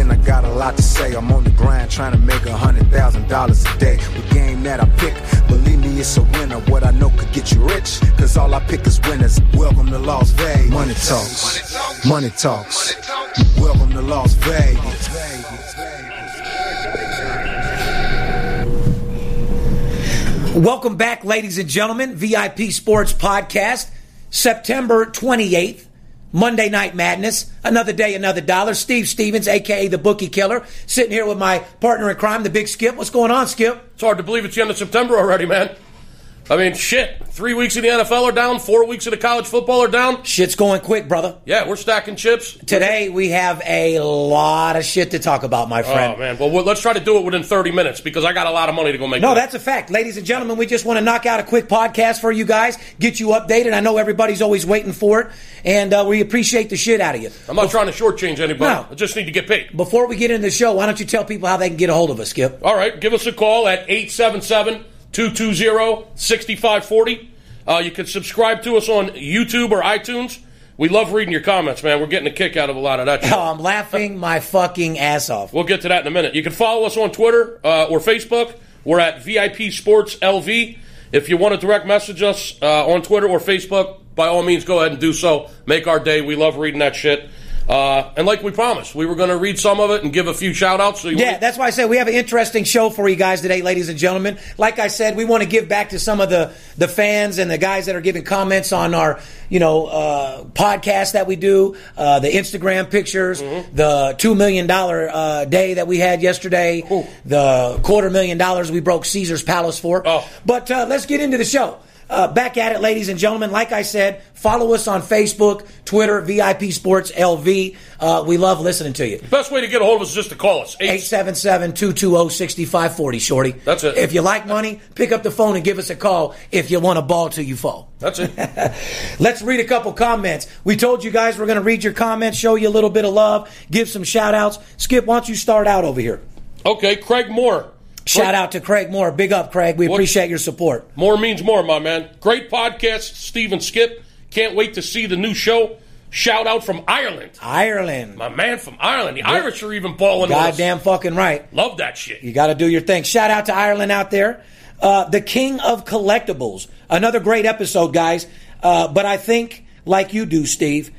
then I got a lot to say. I'm on the grind trying to make a hundred thousand dollars a day. The game that I pick, believe me, it's a winner. What I know could get you rich, cause all I pick is winners. Welcome to Las Vegas. Money talks, money talks. Welcome to Las Vegas. Welcome back, ladies and gentlemen. VIP Sports Podcast, September 28th, Monday Night Madness. Another day, another dollar. Steve Stevens, aka the Bookie Killer, sitting here with my partner in crime, the Big Skip. What's going on, Skip? It's hard to believe it's the end of September already, man. I mean, shit. Three weeks of the NFL are down. Four weeks of the college football are down. Shit's going quick, brother. Yeah, we're stacking chips. Today we have a lot of shit to talk about, my friend. Oh man, well let's try to do it within 30 minutes because I got a lot of money to go make. No, today. that's a fact. Ladies and gentlemen, we just want to knock out a quick podcast for you guys, get you updated. I know everybody's always waiting for it, and uh, we appreciate the shit out of you. I'm not trying to shortchange anybody. No. I just need to get paid. Before we get into the show, why don't you tell people how they can get a hold of us, Skip? All right, give us a call at 877-220-6540. Uh, you can subscribe to us on YouTube or iTunes. We love reading your comments, man. We're getting a kick out of a lot of that shit. Oh, I'm laughing my fucking ass off. We'll get to that in a minute. You can follow us on Twitter uh, or Facebook. We're at VIP Sports LV. If you want to direct message us uh, on Twitter or Facebook, by all means, go ahead and do so. Make our day. We love reading that shit. Uh, and like we promised, we were going to read some of it and give a few shout outs. So you Yeah, that's why I said we have an interesting show for you guys today, ladies and gentlemen. Like I said, we want to give back to some of the, the fans and the guys that are giving comments on our, you know, uh, podcast that we do, uh, the Instagram pictures, Mm-hmm. the two million dollar uh, day that we had yesterday, the quarter million dollars we broke Caesar's Palace for. Oh. But uh, let's get into the show. Uh, back at it, ladies and gentlemen. Like I said, follow us on Facebook, Twitter, VIP Sports LV. Uh, we love listening to you. The Best way to get a hold of us is just to call us. Eight- 877-220-6540, Shorty. That's it. If you like money, pick up the phone and give us a call if you want a ball till you fall. That's it. Let's read a couple comments. We told you guys we're going to read your comments, show you a little bit of love, give some shout outs. Skip, why don't you start out over here? Okay, Craig Moore. Shout out to Craig Moore. Big up, Craig. We What- appreciate your support. More means more, my man. Great podcast, Steve and Skip. Can't wait to see the new show. Shout out from Ireland. Ireland. My man from Ireland. The Irish are even balling with us. Goddamn fucking right. Love that shit. You got to do your thing. Shout out to Ireland out there. Uh, the king of collectibles. Another great episode, guys. Uh, but I think, like you do, Steve,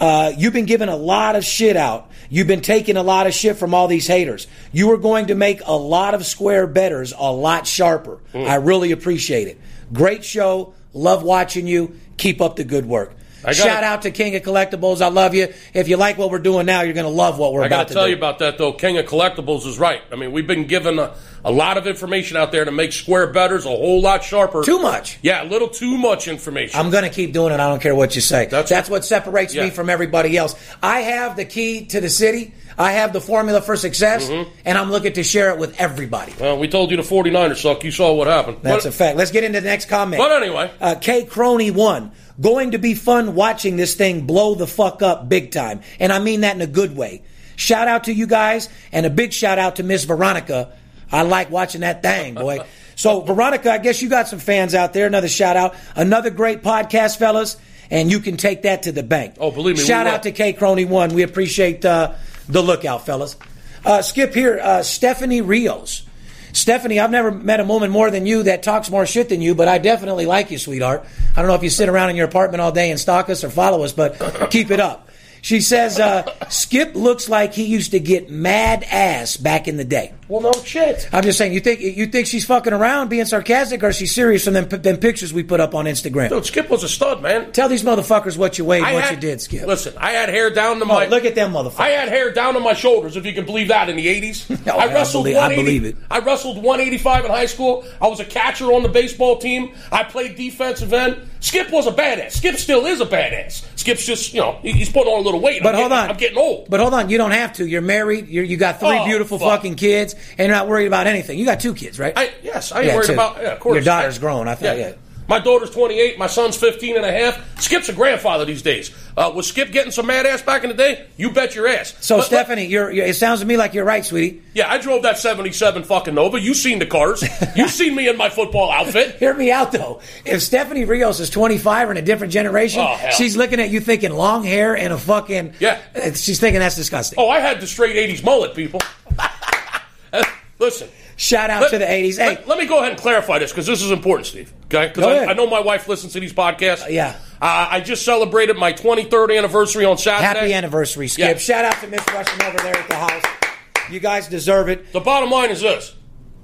uh, you've been giving a lot of shit out. You've been taking a lot of shit from all these haters. You are going to make a lot of square betters a lot sharper. Mm. I really appreciate it. Great show. Love watching you. Keep up the good work. Shout out to King of Collectibles. I love you. If you like what we're doing now, you're going to love what we're I about got to to tell do. you about that though. King of Collectibles is right. I mean, we've been given a, a lot of information out there to make square betters a whole lot sharper. Too much. Yeah, a little too much information. I'm going to keep doing it. I don't care what you say. That's- That's, what separates Yeah. me from everybody else. I have the key to the city. I have the formula for success, Mm-hmm. and I'm looking to share it with everybody. Well, we told you the 49ers suck. You saw what happened. That's but, a fact. Let's get into the next comment. But anyway. uh, K Crony one. Going to be fun watching this thing blow the fuck up big time, and I mean that in a good way. Shout out to you guys, and a big shout out to Miss Veronica. I like watching that thing, boy. So, Veronica, I guess you got some fans out there. Another shout out. Another great podcast, fellas, and you can take that to the bank. Oh, believe me, Shout out to K Crony one. We appreciate uh, the lookout, fellas. Uh, skip here, uh, Stephanie Rios. Stephanie, I've never met a woman more than you that talks more shit than you, but I definitely like you, sweetheart. I don't know if you sit around in your apartment all day and stalk us or follow us, but keep it up. She says, uh, Skip looks like he used to get mad ass back in the day. Well, no shit. I'm just saying, you think you think she's fucking around being sarcastic, or is she serious from them, them pictures we put up on Instagram? Dude, Skip was a stud, man. Tell these motherfuckers what you weighed, I what had- you did, Skip. Listen, I had hair down to Oh, look at them motherfuckers. I had hair down to my shoulders, if you can believe that, in the 80s. No, I I wrestled believe- I believe it. I wrestled 185 in high school. I was a catcher on the baseball team. I played defensive end. Skip was a badass. Skip still is a badass. Skip's just, you know, he's putting on a little weight. But I'm hold getting, on. I'm getting old. But hold on, you don't have to. You're married. You're, you got three Oh, beautiful fuck. fucking kids, and you're not worried about anything. You got two kids, right? I, yes, I ain't Yeah, worried two. about. Yeah, of course. Your daughter's grown, I thought, yeah. My daughter's 28. My son's 15 and a half. Skip's a grandfather these days. Uh, was Skip getting some mad ass back in the day? You bet your ass. so, But- Stephanie, you're, you're, it sounds to me like you're right, sweetie. Yeah, I drove that 77 fucking Nova. You seen the cars. you seen me in my football outfit. Hear me out, though. If Stephanie Rios is 25 or in a different generation, Oh, she's looking at you thinking long hair and a fucking. Yeah. uh, She's thinking that's disgusting. Oh, I had the straight 80s mullet, people. Listen. Shout out Let- to the 80s. Hey, Let, let me go ahead and clarify this because this is important, Steve. Okay? Because I. I know my wife listens to these podcasts. yeah. Uh, I just celebrated my 23rd anniversary on Saturday. happy anniversary, Skip. Yeah. Shout out to Miss Russian over there at the house. You guys deserve it. The bottom line is this.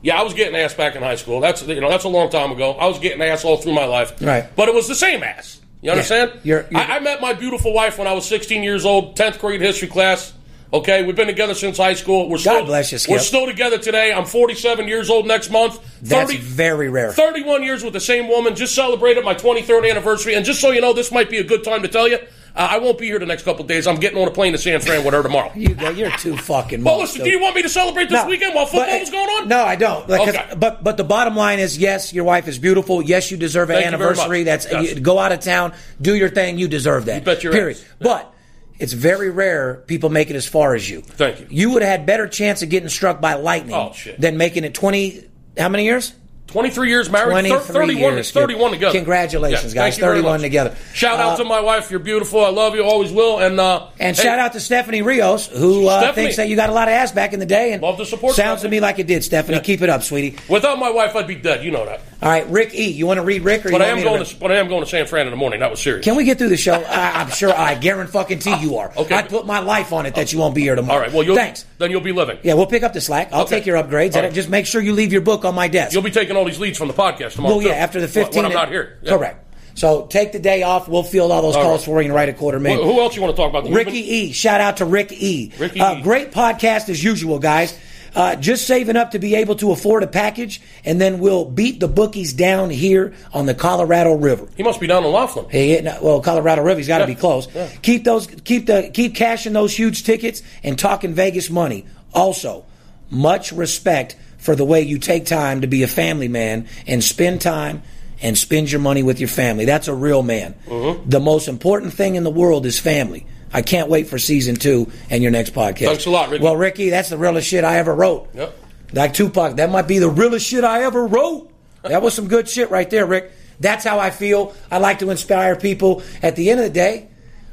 Yeah, I was getting ass back in high school. That's you know that's a long time ago. I was getting ass all through my life. Right. But it was the same ass. You understand? You're- you're- I, I met my beautiful wife when I was 16 years old, 10th grade history class. Okay, we've been together since high school. We're still, bless you, Skip. We're still together today. I'm 47 years old next month. That's very rare. 31 years with the same woman. Just celebrated my 23rd anniversary. And just so you know, this might be a good time to tell you, uh, I won't be here the next couple days. I'm getting on a plane to San Fran with her tomorrow. You, go. you're too fucking. Well, listen, do you want me to celebrate this No, weekend while football but- was going on? No, I don't. Like, Okay. But but the bottom line is, yes, your wife is beautiful. Yes, you deserve an Thank anniversary. That's Yes. you, go out of town, do your thing. You deserve that. You bet your Period. But it's very rare people make it as far as you. Thank you. You would have had better chance of getting struck by lightning Oh, shit. than making it twenty. How many years? 23 years married, 23 31, years. 31 together. Congratulations, Yeah, guys. thank you very 31 together. Shout out Uh, to my wife. You're beautiful. I love you. Always will. And uh, And hey, shout out to Stephanie Rios, who uh, Stephanie. thinks that you got a lot of ass back in the day. And Love the support, Sounds to me like it did, Stephanie. Yeah. Keep it up, sweetie. Without my wife, I'd be dead. You know that. All right, Rick E. You want to read Rick, or But you I am going read? to. But I am going to San Fran in the morning. That was serious. Can we get through the show? I, I'm sure I guarantee fucking you are. Okay. I put my life on it that you won't be here tomorrow. All right. Well, you'll, thanks. Then you'll be living. Yeah, we'll pick up the slack. I'll Okay. take your upgrades. And right. Just make sure you leave your book on my desk. You'll be taking all these leads from the podcast tomorrow. well, yeah, too. after the When- 15. When I'm not here. Yeah. Correct. So take the day off. We'll field all those All calls right. for you and write a quarter million. Who else you want to talk about? The Ricky E. Shout out to Rick E. Ricky uh, E. Great podcast as usual, guys. Uh, just saving up to be able to afford a package, and then we'll beat the bookies down here on the Colorado River. He must be down in Laughlin. Hey, well, Colorado River's got to Yeah, be close. yeah. Keep those, keep the, keep cashing those huge tickets and talking Vegas money. Also, much respect for the way you take time to be a family man and spend time and spend your money with your family. That's a real man. Mm-hmm. The most important thing in the world is family. I can't wait for season two and your next podcast. Thanks a lot, Ricky. Well, Ricky, that's the realest shit I ever wrote. Yep. Like Tupac, that might be the realest shit I ever wrote. That was some good shit right there, Rick. That's how I feel. I like to inspire people. At the end of the day,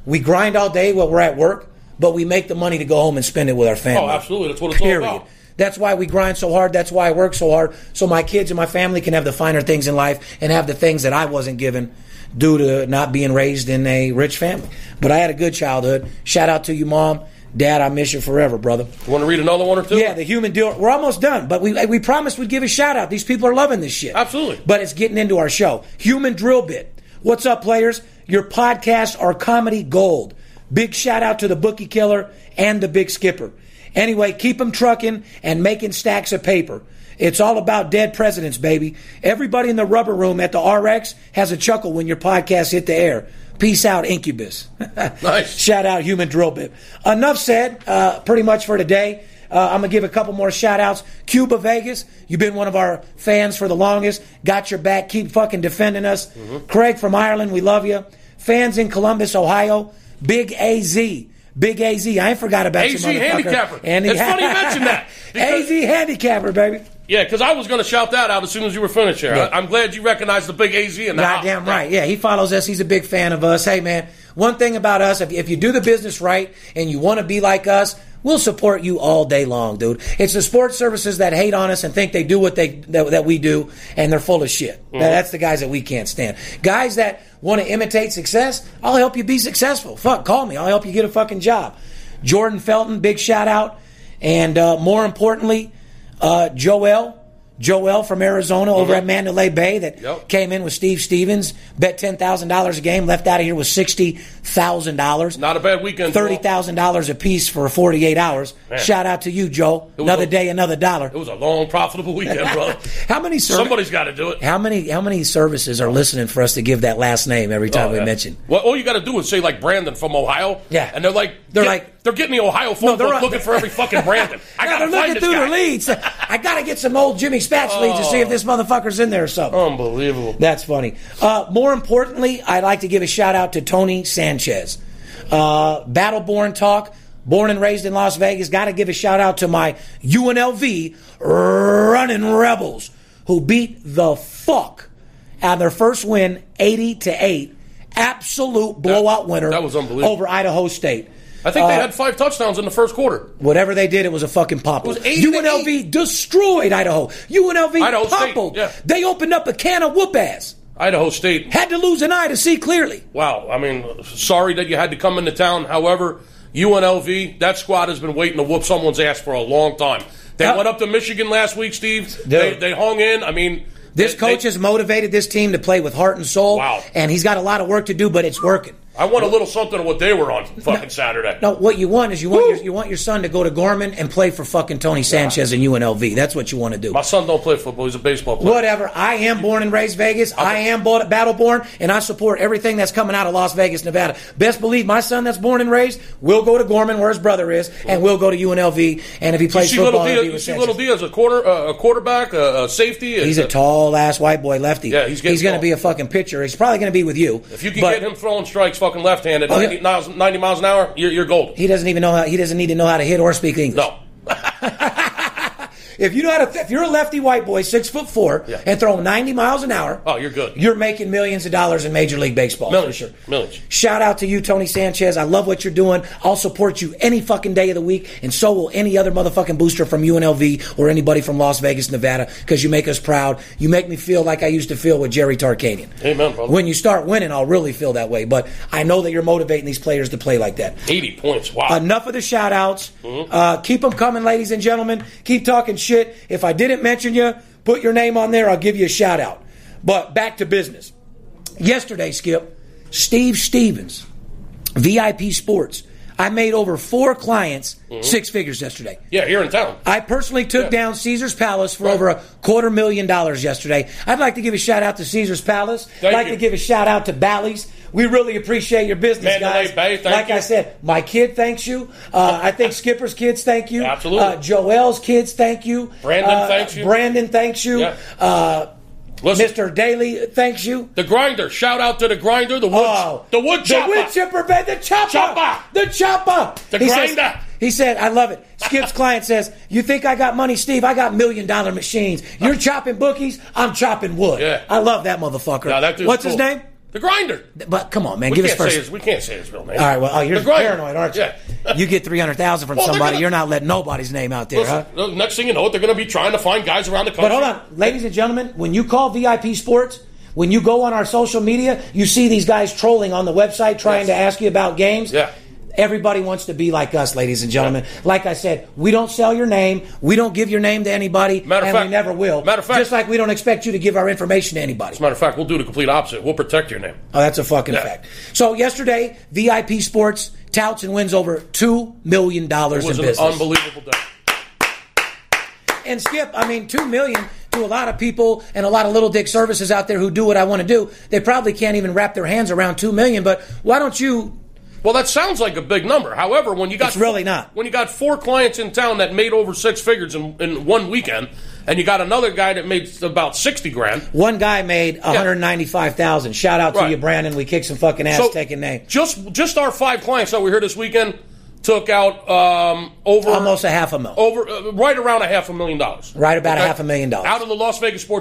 we grind all day while we're at work, but we make the money to go home and spend it with our oh, family. Oh, absolutely. That's what it's all about. That's why we grind so hard. That's why I work so hard. So my kids and my family can have the finer things in life and have the things that I wasn't given due to not being raised in a rich family. But I had a good childhood. Shout out to you, mom. Dad, I miss you forever, brother. You want to read another one or two? Yeah, the human deal. We're almost done, but we we promised we'd give a shout out. These people are loving this shit. Absolutely. But it's getting into our show. Human drill bit. What's up, players? Your podcasts are comedy gold. Big shout out to the bookie killer and the big skipper. Anyway, keep them trucking and making stacks of paper. It's all about dead presidents, baby. Everybody in the rubber room at the RX has a chuckle when your podcast hit the air. Peace out, Incubus. Nice. Shout out, Human Drill Bit. Enough said, uh, pretty much for today. Uh, I'm going to give a couple more shout outs. Cuba Vegas, you've been one of our fans for the longest. Got your back. Keep fucking defending us. Mm-hmm. Craig from Ireland, we love you. Fans in Columbus, Ohio. Big AZ. Big AZ. I ain't forgot about AZ you, motherfucker. handicapper. And It's funny you mention that, AZ handicapper, baby. Yeah, because I was going to shout that out as soon as you were finished here. Yeah. I, am glad you recognized the big AZ house. Goddamn right. Yeah, he follows us. He's a big fan of us. Hey, man, one thing about us, if, if you do the business right and you want to be like us, we'll support you all day long, dude. It's the sports services that hate on us and think they do what they that, that we do, and they're full of shit. Mm-hmm. That's the guys that we can't stand. Guys that want to imitate success, I'll help you be successful. Fuck, call me. I'll help you get a fucking job. Jordan Felton, big shout out. And uh, more importantly, Uh, Joel. Joel from Arizona over at Mandalay Bay that Mm-hmm. Yep. came in with Steve Stevens, bet ten thousand dollars a game, left out of here with sixty thousand dollars. Not a bad weekend. Thirty thousand dollars a piece for forty eight hours. Man. Shout out to you, Joe. Another a- day, another dollar. It was a long, profitable weekend, brother. How many serv- Somebody's got to do it. How many how many services are listening for us to give that last name every time Oh, we yeah. mention? Well, all you got to do is say like Brandon from Ohio. Yeah. and they're like They're get- like- they're getting the Ohio phone they're book looking for every fucking Brandon. I No, got to find this through guy. the leads. I got to get some old Jimmy Spatz leads to see if this motherfucker's in there or something. Unbelievable. That's funny. Uh, more importantly, I'd like to give a shout out to Tony Sanchez. Uh, Battleborn Talk, born and raised in Las Vegas. Got to give a shout out to my UNLV running Rebels who beat the fuck out of their first win, 80 to 8. Absolute blowout winner that was unbelievable. over Idaho State. I think they Uh, had five touchdowns in the first quarter. Whatever they did, it was a fucking pop. It was 80 to UNLV destroyed Idaho. UNLV Idaho State, yeah. They opened up a can of whoop ass. Idaho State. Had to lose an eye to see clearly. Wow. I mean, sorry that you had to come into town. However, UNLV, that squad has been waiting to whoop someone's ass for a long time. They went up to Michigan last week, Steve. They, they hung in. I mean, This they- coach they- has motivated this team to play with heart and soul. Wow. And he's got a lot of work to do, but it's working. I want a little something of what they were on fucking Saturday. No, what you want is you want your, you want your son to go to Gorman and play for fucking Tony Sanchez and UNLV. That's what you want to do. My son don't play football. He's a baseball player. Whatever. I am born and raised Vegas. I am born, Battleborn, and I support everything that's coming out of Las Vegas, Nevada. Best believe my son that's born and raised will go to Gorman, where his brother is, and will go to UNLV. And if he plays see football, little be you see little Diaz, a quarter, uh, a quarterback, a, a safety. He's a tall ass white boy lefty. Yeah, he's he's going to be a fucking pitcher. He's probably going to be with you. If you can get him throwing strikes, fucking left-handed, Oh, yeah. 90, miles, 90 miles an hour, you're, you're golden. he doesn't even know how. He doesn't need to know how to hit or speak English. No. If you know how to, if you're a lefty white boy, six foot four, Yeah. and throwing 90 miles an hour, Oh, you're good. You're making millions of dollars in Major League Baseball Millions. for sure. Millions. Shout out to you, Tony Sanchez. I love what you're doing. I'll support you any fucking day of the week, and so will any other motherfucking booster from UNLV or anybody from Las Vegas, Nevada, because you make us proud. You make me feel like I used to feel with Jerry Tarkanian. Amen, brother. When you start winning, I'll really feel that way. But I know that you're motivating these players to play like that. 80 points. Wow. Enough of the shout outs. Mm-hmm. Uh, keep them coming, ladies and gentlemen. Keep talking shit. If I didn't mention you, put your name on there. I'll give you a shout out. But back to business. Yesterday, Skip, Steve Stevens, VIP Sports. I made over four clients mm-hmm. six figures yesterday. yeah, here in town. I personally took Yeah. down Caesar's Palace for Right. over a quarter million dollars yesterday. I'd like to give a shout out to Caesar's Palace. Thank I'd like you. to give a shout out to Bally's. We really appreciate your business, Mandalay guys. Bay, thank like you. I said, my kid thanks you. Uh, I think Skipper's kids thank you. Absolutely. Uh, Joel's kids thank you. Brandon Uh, thanks you. Brandon thanks you. Yeah. Uh, Listen, Mr. Daly thanks you. the grinder. Shout out to the grinder, the wood, Oh, the wood the chopper. wood chipper, man, the chopper, Chopper. the chopper, The He says- grinder. he said, "I love it." Skip's client says, "You think I got money, Steve? I got million dollar machines. You're chopping bookies. I'm chopping wood. Yeah. I love that motherfucker. Now, that What's his name? The grinder. But come on, man, We give us first. his, we can't say his real name. All right, well, oh, you're The paranoid, aren't you? Yeah. you get three hundred thousand from Well, somebody. gonna- You're not letting nobody's name out there, huh? Listen, the next thing you know, they're going to be trying to find guys around the country. But hold on, ladies and gentlemen, when you call VIP Sports, when you go on our social media, you see these guys trolling on the website trying Yes. to ask you about games. Yeah. Everybody wants to be like us, ladies and gentlemen. Like I said, we don't sell your name. We don't give your name to anybody, Matter of and fact- we never will. matter of fact- just like we don't expect you to give our information to anybody. As a matter of fact, we'll do the complete opposite. We'll protect your name. Oh, that's a fucking Yeah. fact. So yesterday, VIP Sports touts and wins over two million dollars It was in an business. unbelievable day. And Skip, I mean, two million to a lot of people and a lot of little dick services out there who do what I want to do. They probably can't even wrap their hands around two million. But why don't you? Well, that sounds like a big number. However, when you got It's really not. when you got four clients in town that made over six figures in, in one weekend, and you got another guy that made about sixty grand. One guy made one hundred ninety-five thousand. Shout out to Right. you, Brandon. We kicked some fucking ass So taking name. just just our five clients that were here this weekend took out um, over Almost a half a million, over uh, right around a half a million dollars. Right about a half a million dollars. out of the Las Vegas sports.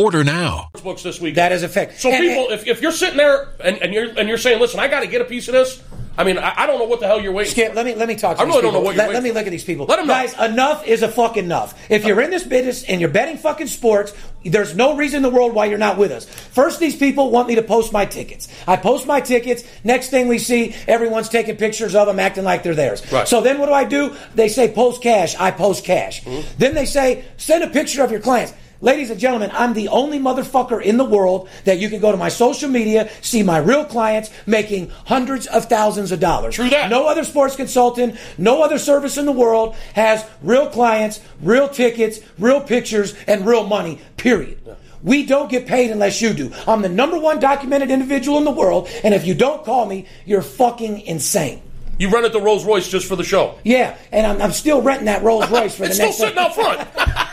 Order now. books this week. That is a fact. So And- people, if, if you're sitting there and, and you're and you're saying, "Listen, I got to get a piece of this," I mean, I, I don't know what the hell you're waiting. Skip, let me let me talk to I these really don't people. know what you're let, let me look at these people. Let 'em know. Guys, enough is a fucking enough. If you're in this business and you're betting fucking sports, there's no reason in the world why you're not with us. First, these people want me to post my tickets. I post my tickets. Next thing we see, everyone's taking pictures of them, acting like they're theirs. Right. So then what do I do? They say post cash. I post cash. Mm-hmm. Then they say send a picture of your clients. Ladies and gentlemen, I'm the only motherfucker in the world that you can go to my social media, see my real clients making hundreds of thousands of dollars. True that. No other sports consultant, no other service in the world has real clients, real tickets, real pictures, and real money, period. We don't get paid unless you do. I'm the number one documented individual in the world, and if you don't call me, you're fucking insane. You rented the Rolls Royce just for the show. Yeah, and I'm, I'm still renting that Rolls Royce for the It's still next. sitting out front.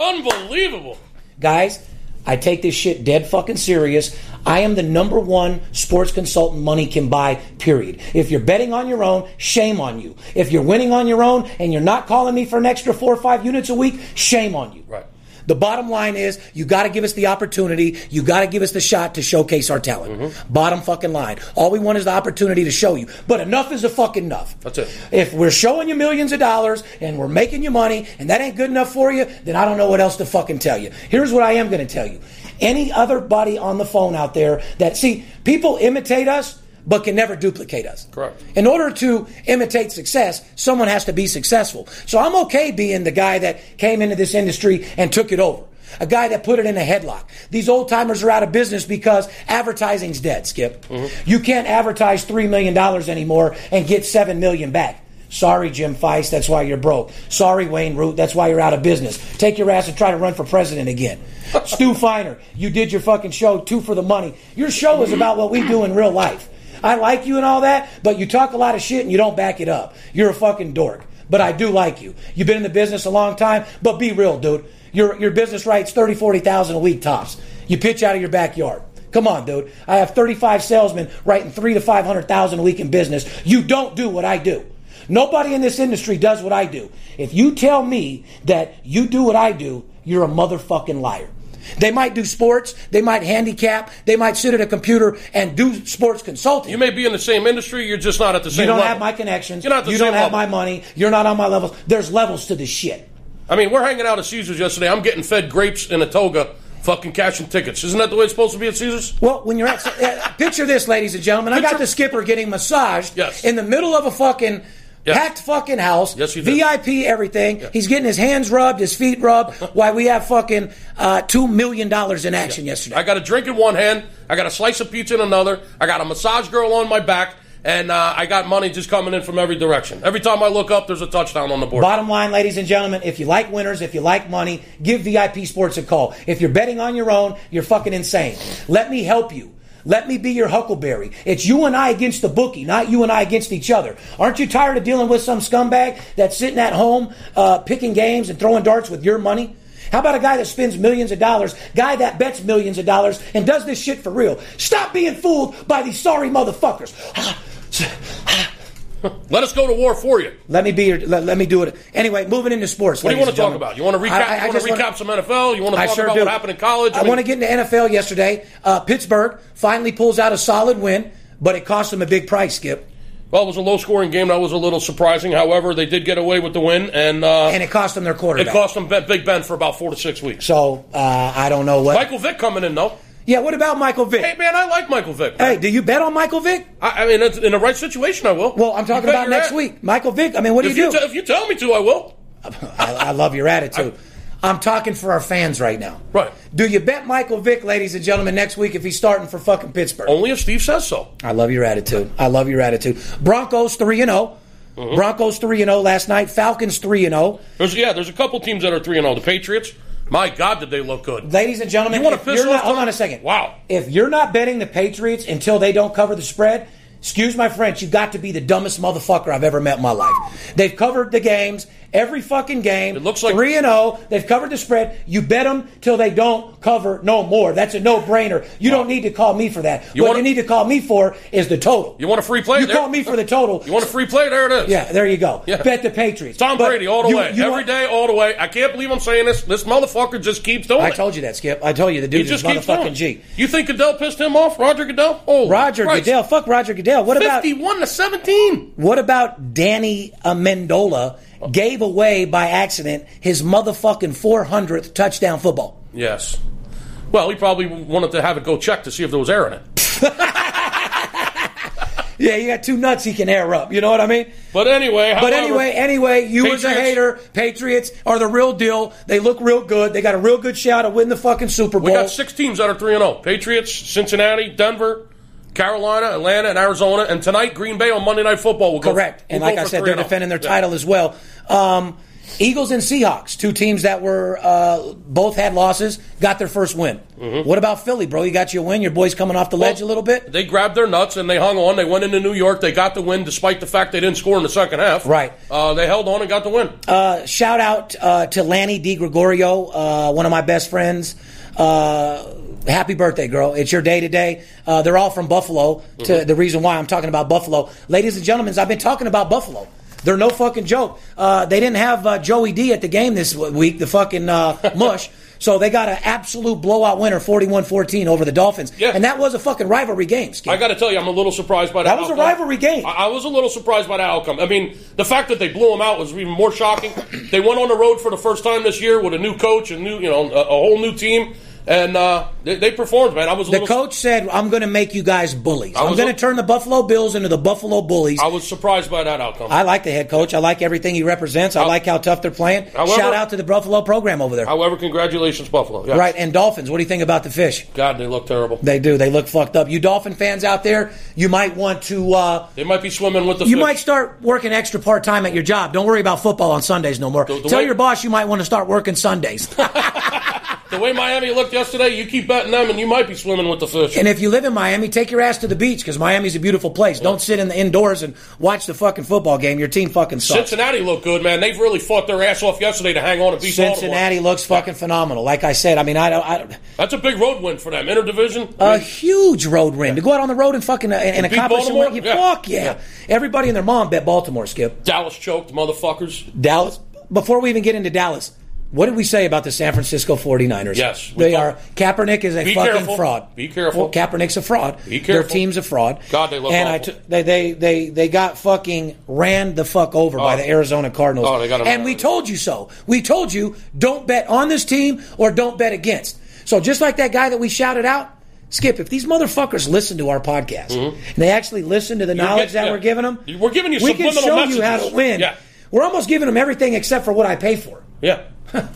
Unbelievable. Guys, I take this shit dead fucking serious. I am the number one sports consultant money can buy, period. If you're betting on your own, shame on you. If you're winning on your own and you're not calling me for an extra four or five units a week, shame on you. Right. The bottom line is you got to give us the opportunity. You got to give us the shot to showcase our talent. Mm-hmm. Bottom fucking line. All we want is the opportunity to show you. But enough is a fucking enough. That's it. If we're showing you millions of dollars and we're making you money and that ain't good enough for you, then I don't know what else to fucking tell you. Here's what I am going to tell you. Any other buddy on the phone out there that see people imitate us but can never duplicate us. Correct. In order to imitate success, someone has to be successful. So I'm okay being the guy that came into this industry and took it over. A guy that put it in a headlock. These old timers are out of business because advertising's dead, Skip. Mm-hmm. You can't advertise $3 million anymore and get 7 million back. Sorry, Jim Feist, that's why you're broke. Sorry, Wayne Root, that's why you're out of business. Take your ass and try to run for president again. Stu Feiner, you did your fucking show, two for the money. Your show is about what we do in real life. I like you and all that, but you talk a lot of shit and you don't back it up. You're a fucking dork. But I do like you. You've been in the business a long time, but be real, dude. Your your business writes 30, 40,000 a week tops. You pitch out of your backyard. Come on, dude. I have 35 salesmen writing 3 to 500,000 a week in business. You don't do what I do. Nobody in this industry does what I do. If you tell me that you do what I do, you're a motherfucking liar. They might do sports, they might handicap, they might sit at a computer and do sports consulting. You may be in the same industry, you're just not at the same level. You don't level. have my connections. You're not you don't have level. my money. You're not on my levels. There's levels to this shit. I mean, we're hanging out at Caesars yesterday. I'm getting fed grapes in a toga, fucking cashing tickets. Isn't that the way it's supposed to be at Caesars? Well, when you're at, uh, picture this, ladies and gentlemen. I got the skipper getting massaged Yes. in the middle of a fucking Packed fucking house. Yes, you did. VIP everything. He's getting his hands rubbed, his feet rubbed, Why we have fucking uh, two million dollars in action yesterday. I got a drink in one hand, I got a slice of pizza in another, I got a massage girl on my back, and uh, I got money just coming in from every direction. Every time I look up, there's a touchdown on the board. Bottom line, ladies and gentlemen, if you like winners, if you like money, give VIP Sports a call. If you're betting on your own, you're fucking insane. Let me help you. Let me be your huckleberry. It's you and I against the bookie, not you and I against each other. Aren't you tired of dealing with some scumbag that's sitting at home uh, picking games and throwing darts with your money? How about a guy that spends millions of dollars, guy that bets millions of dollars and does this shit for real? Stop being fooled by these sorry motherfuckers. Let us go to war for you. Let me be your, let, let me do it. Anyway, moving into sports. What do you want to talk about? You want to recap? I- I you want to just wanna- recap some NFL? You want to talk sure about do. what happened in college? I, want to get into NFL yesterday. Uh, Pittsburgh finally pulls out a solid win, but it cost them a big price, Skip. Well, it was a low scoring game. That was a little surprising. However, they did get away with the win, and, uh, And it cost them their quarterback. it cost them Big Ben for about four to six weeks. so uh, I don't know what. Michael Vick coming in, though. Yeah, what about Michael Vick? Hey, man, I like Michael Vick. man. Hey, do you bet on Michael Vick? I, I mean, in the right situation, I will. Well, I'm talking about next ass. week. Michael Vick. I mean, what do If you you, do? t- if you tell me to, I will. I, I love your attitude. I'm talking for our fans right now. Right. Do you bet Michael Vick, ladies and gentlemen, next week if he's starting for fucking Pittsburgh? Only if Steve says so. I love your attitude. I love your attitude. Broncos 3 and 0. Mm-hmm. Broncos 3 and 0 last night. Falcons 3 and oh. 0. There's yeah, there's a couple teams that are three and zero. The Patriots. My God, did they look good? Ladies and gentlemen, You wanna if piss you're not, hold on a second. Wow. If you're not betting the Patriots until they don't cover the spread, excuse my French, you've got to be the dumbest motherfucker I've ever met in my life. They've covered the games, every fucking game. It looks like- 3 and 0. They've covered the spread. You bet them till they don't cover no more. That's a no-brainer. You don't need to call me for that. You what you need to call me for is the total. You want a free play? You There- call me for the total. You want a free play? There it is. Yeah, there you go. Yeah. Bet the Patriots. Tom But Brady all the you- way, you every want- day, all the way. I can't believe I'm saying this. This motherfucker just keeps doing I it. I told you that, Skip. I told you the he dude is just keeps motherfucking it. G. You think Goodell pissed him off, Roger Goodell? Oh, Roger Goodell. Fuck Roger Goodell. What about Fifty-one to seventeen. what about Danny Amendola gave away by accident his motherfucking 400th touchdown football? Yes. Well, he probably wanted to have it go check to see if there was air in it. Yeah, you got two nuts he can air up. You know what I mean? But anyway, But anyway, anyway, you as a hater, Patriots are the real deal. They look real good. They got a real good shot to win the fucking Super Bowl. We got six teams that are 3 and 0 Patriots, Cincinnati, Denver, Carolina, Atlanta, and Arizona. And tonight, Green Bay on Monday Night Football will go. Correct. And like I said, they're defending their Yeah. title as well. Um, Eagles and Seahawks, two teams that were uh, both had losses, got their first win. What about Philly, bro? You got your win. Your boys coming off the ledge a little bit. They grabbed their nuts and they hung on. They went into New York. They got the win despite the fact they didn't score in the second half. Right. Uh, they held on and got the win. Uh, shout out uh, to Lanny Di Gregorio, uh, one of my best friends. Uh, happy birthday, girl! It's your day today. Uh, they're all from Buffalo. To the reason why I'm talking about Buffalo, ladies and gentlemen, I've been talking about Buffalo. They're no fucking joke. Uh, they didn't have uh, Joey D at the game this week, the fucking uh, mush. So they got an absolute blowout winner, 41-14 over the Dolphins. Yeah. And that was a fucking rivalry game, Skip. I got to tell you, I'm a little surprised by that. That was a rivalry game. I, I was a little surprised by that outcome. I mean, the fact that they blew them out was even more shocking. They went on the road for the first time this year with a new coach, a new, you know, a, a whole new team, and uh, they, they performed. Man, I was a the little, coach said, I'm going to make you guys bullies. I I'm going to turn the Buffalo Bills into the Buffalo Bullies. I was surprised by that outcome. I like the head coach. I like everything he represents. I like how tough they're playing. However- Shout out to the Buffalo program over there. However, congratulations, Buffalo. Yes. Right, and Dolphins. What do you think about the fish? God, they look terrible. They do. They look fucked up. You Dolphin fans out there, you might want to. Uh, They might be swimming with the. you fish. might start working extra part time at your job. Don't worry about football on Sundays no more. the Tell way- your boss you might want to start working Sundays. The way Miami looked yesterday, you keep betting them, and you might be swimming with the fish. and if you live in Miami, take your ass to the beach because Miami's a beautiful place. Don't sit in the indoors and watch the fucking football game. Your team fucking sucks. Cincinnati looked good, man. They've really fought their ass off yesterday to hang on and beat Cincinnati Baltimore. looks fucking phenomenal. Like I said, I mean, I don't. I don't That's a big road win for them. Interdivision. a huge road win to go out on the road and fucking uh, and beat accomplish a Baltimore? win. Yeah. Fuck yeah. Yeah. Everybody and their mom bet Baltimore. Skip Dallas choked, motherfuckers. Dallas. Before we even get into Dallas, what did we say about the San Francisco 49ers? Yes, they are. Kaepernick is a Be fucking careful. fraud. Be careful. Well, Kaepernick's a fraud. Be careful. Their team's a fraud. God, they look and awful. t- they, they they they got fucking ran the fuck over by Oh. the Arizona Cardinals. Oh, they got and we told you so. We told you don't bet on this team or don't bet against. So just like that guy that we shouted out, Skip, if these motherfuckers listen to our podcast mm-hmm. and they actually listen to the knowledge get- that yeah. we're giving them, We're giving you we can show you how to win. Yeah. We're almost giving them everything except for what I pay for. Yeah.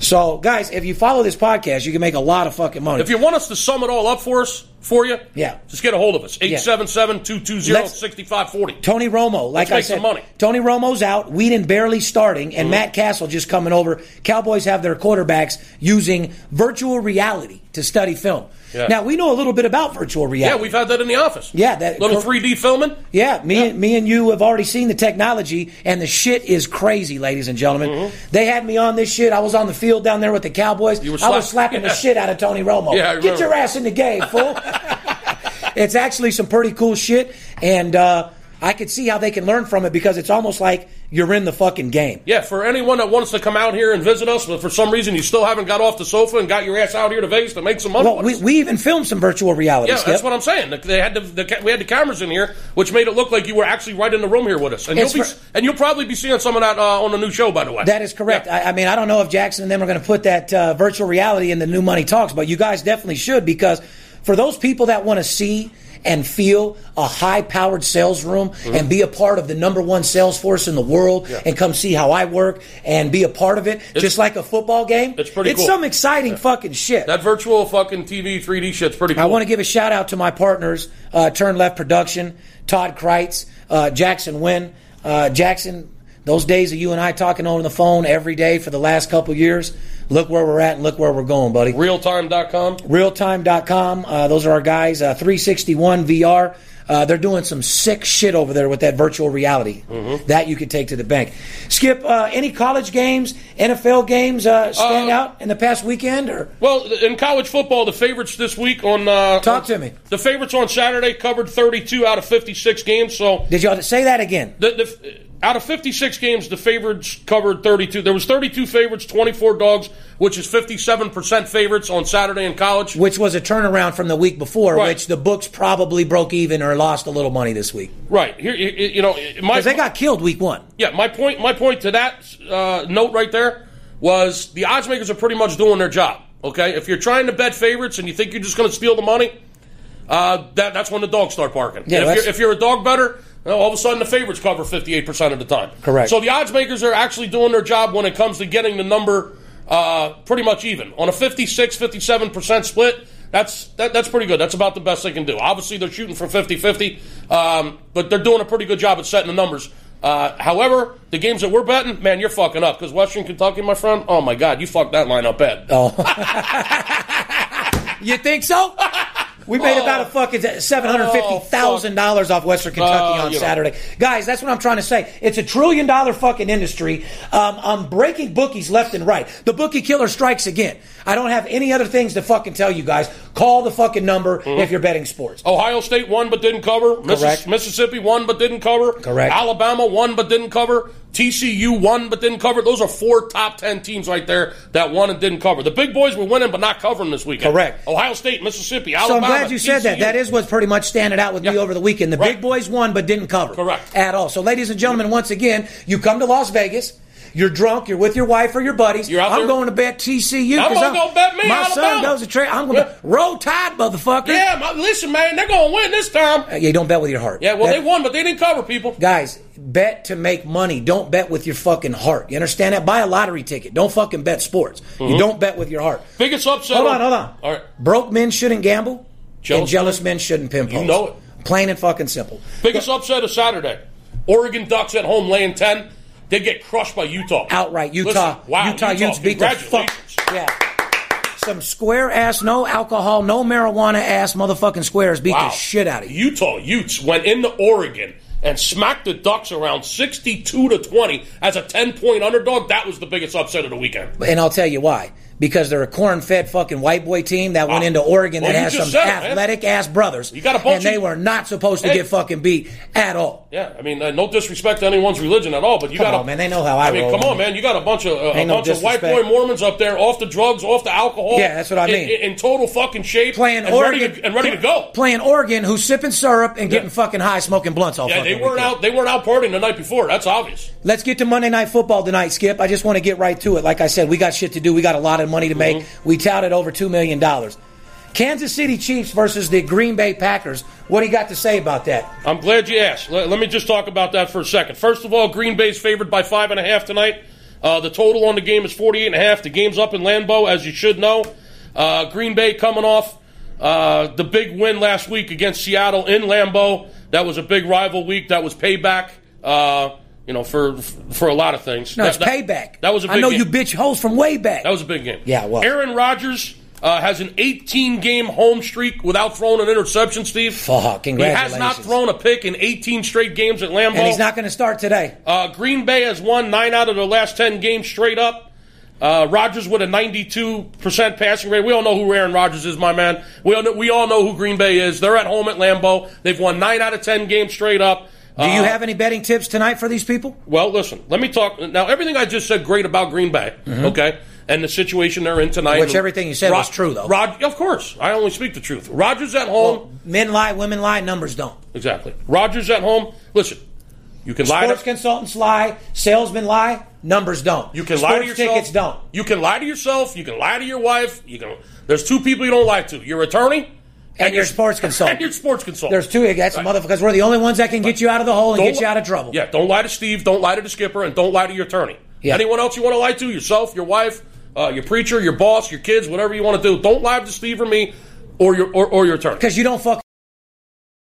So, guys, if you follow this podcast, you can make a lot of fucking money. If you want us to sum it all up for us, for you, Yeah. just get a hold of us. 877-220-6540. Tony Romo, like Let's I said, some money. Tony Romo's out. Weeden barely starting, Mm-hmm. and Matt Cassel just coming over. Cowboys have their quarterbacks using virtual reality to study film. Yeah. Now we know a little bit about virtual reality. Yeah, we've had that in the office. Yeah, that- little 3D filming. Yeah, me, me and you have already seen the technology, and the shit is crazy, ladies and gentlemen. They had me on this shit. I was on the field down there with the Cowboys. Mm-hmm. You were I was slapping yeah. the shit out of Tony Romo. Yeah, Get your ass in the game, fool. it's actually some pretty cool shit, and uh, I could see how they can learn from it because it's almost like you're in the fucking game. Yeah, for anyone that wants to come out here and visit us, but for some reason you still haven't got off the sofa and got your ass out here to Vegas to make some money. Well, we, we even filmed some virtual reality. yeah, Skip. that's what I'm saying. They had the, the, we had the cameras in here, which made it look like you were actually right in the room here with us. And It's you'll be for- and you'll probably be seeing some of that uh, on the new show, by the way. That is correct. Yeah. I, I mean, I don't know if Jackson and them are going to put that uh, virtual reality in the new money talks, but you guys definitely should because for those people that want to see and feel a high powered sales room Mm-hmm. and be a part of the number one sales force in the world and come see how I work and be a part of it, just like a football game. it's pretty It's cool. some exciting fucking shit. that virtual fucking TV 3D shit's pretty cool. I want to give a shout out to my partners, uh, Turn Left Production, Todd Kreitz, uh, Jackson Wynn. Uh, Jackson, those days of you and I talking on the phone every day for the last couple years, look where we're at and look where we're going, buddy. Realtime.com. Realtime.com, uh, those are our guys. Uh, 361 VR. Uh, they're doing some sick shit over there with that virtual reality that you could take to the bank. Skip, uh, any college games, NFL games uh, stand Uh, out in the past weekend? Or Well, in college football, the favorites this week on uh, Talk to me. The favorites on Saturday covered 32 out of 56 games. So did y'all say that again? the, the out of 56 games, the favorites covered 32. There was 32 favorites, 24 dogs, which is 57% favorites on Saturday in college. which was a turnaround from the week before, Right. which the books probably broke even or lost a little money this week Right here, you- know, my because they got killed week one. yeah. My point, my point to that uh, note right there was the odds makers are pretty much doing their job. Okay, if you're trying to bet favorites and you think you're just going to steal the money, uh, that, that's when the dogs start barking. Yeah, if, you're, if you're a dog better, well, all of a sudden the favorites cover 58% of the time. Correct. So the odds makers are actually doing their job when it comes to getting the number uh, pretty much even. On a 56, 57% split, that's that, that's pretty good. That's about the best they can do. Obviously, they're shooting for 50 50, um, but they're doing a pretty good job at setting the numbers. Uh, however, the games that we're betting, man, you're fucking up because Western Kentucky, my friend, oh my God, you fucked that line up bad. Oh. You think so? We made about a fucking seven hundred fifty thousand dollars off Western Kentucky Uh, on you know. Saturday, guys. That's what I'm trying to say. It's a trillion dollar fucking industry. Um, I'm breaking bookies left and right. The bookie killer strikes again. I don't have any other things to fucking tell you guys. Call the fucking number if you're betting sports. Ohio State won but didn't cover. Missis- Correct. Mississippi won but didn't cover. Correct. Alabama won but didn't cover. TCU won but didn't cover. Those are four top ten teams right there that won and didn't cover. The big boys were winning but not covering this weekend. Correct. Ohio State, Mississippi, Alabama. So I'm glad you said that. That is what's pretty much standing out with me over the weekend. The Right. big boys won but didn't cover. Correct. At all. So ladies and gentlemen, once again, you come to Las Vegas. You're drunk. You're with your wife or your buddies. You're out I'm there- going to bet TCU. I'm gonna go bet me, My son goes to trade. I'm going to Yeah. roll tide, motherfucker. Yeah, my, listen, man, they're going to win this time. Uh, You don't bet with your heart. Yeah, well, they won, but they didn't cover, people. Guys, bet to make money. Don't bet with your fucking heart. You understand that? Buy a lottery ticket. Don't fucking bet sports. You don't bet with your heart. Biggest upset. Hold on, hold on. All right. Broke men shouldn't gamble, Jealous and jealous men shouldn't pimp You know it. Plain and fucking simple. Biggest upset of Saturday. Oregon Ducks at home laying 10. They get crushed by Utah. outright. Utah, Listen, wow, Utah, Utes beat the fuck. Yeah. Some square ass, no alcohol, no marijuana ass motherfucking squares beat Wow. the shit out of you. Utah Utes went into Oregon and smacked the Ducks around 62 to 20 as a 10 point underdog. That was the biggest upset of the weekend. And I'll tell you why. Because they're a corn fed fucking white boy team that went Wow. into Oregon Well, that has some said it, athletic ass brothers. You got a bunch and they were not supposed to Hey. get fucking beat at all. Yeah, I mean, uh, no disrespect to anyone's religion at all, but you Come got on, man, they know how I I mean, roll, come on, man. man, you got a bunch of uh, a no bunch of white boy. Mormons up there, off the drugs, off the alcohol. Yeah, that's what I mean. In, in total fucking shape, Playing and Oregon ready to, and ready to go. Playing Oregon, who's sipping syrup and getting fucking high, smoking blunts all Yeah, they weren't weekend. out. They weren't out partying the night before. That's obvious. Let's get to Monday Night Football tonight, Skip. I just want to get right to it. Like I said, we got shit to do. We got a lot of money to make. Mm-hmm. We touted over $2 million. Kansas City Chiefs versus the Green Bay Packers. What do you got to say about that? I'm glad you asked. Let, let me just talk about that for a second. First of all, Green Bay's favored by five and a half tonight. Uh, the total on the game is 48 and a half. The game's up in Lambeau, as you should know. Uh, Green Bay coming off uh, the big win last week against Seattle in Lambeau. That was a big rival week. That was payback. You know, for for a lot of things. No, it's That- that- payback. That was a big I know game. you bitch hoes from way back. That was a big game. Yeah, it was. Aaron Rodgers uh, has an 18 game home streak without throwing an interception, Steve. Fuck, He has not thrown a pick in 18 straight games at Lambeau. and he's not going to start today. Uh, Green Bay has won nine out of their last 10 games straight up. Uh, Rodgers with a 92% passing rate. We all know who Aaron Rodgers is, my man. We all know, we all know who Green Bay is. They're at home at Lambeau. They've won nine out of 10 games straight up. Do you have any betting tips tonight for these people? Well, listen, let me talk. Now, everything I just said great about Green Bay, okay? And the situation they're in tonight. Mm-hmm. Which everything you said was true, though. Rod, of course. I only speak the truth. Rodgers at home. Men lie, women lie, numbers don't. Exactly. Rodgers at home. Listen, you can lie Sports consultants lie, salesmen lie, numbers don't. you can Sports lie to yourself. tickets don't. You can lie to yourself. You can lie to your wife. You can. There's two people you don't lie to: your attorney And your sports consultant. And your sports consultant. There's two. That's Right. motherfuckers. We're the only ones that can get you out of the hole and Don't get you out of trouble. Yeah, don't lie to Steve. Don't lie to the skipper, and don't lie to your attorney. Yeah. Anyone else you want to lie to? Yourself, your wife, uh, your preacher, your boss, your kids, whatever you want to do. Don't lie to Steve or me, or your or, or your attorney. Because you don't fuck.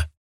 time.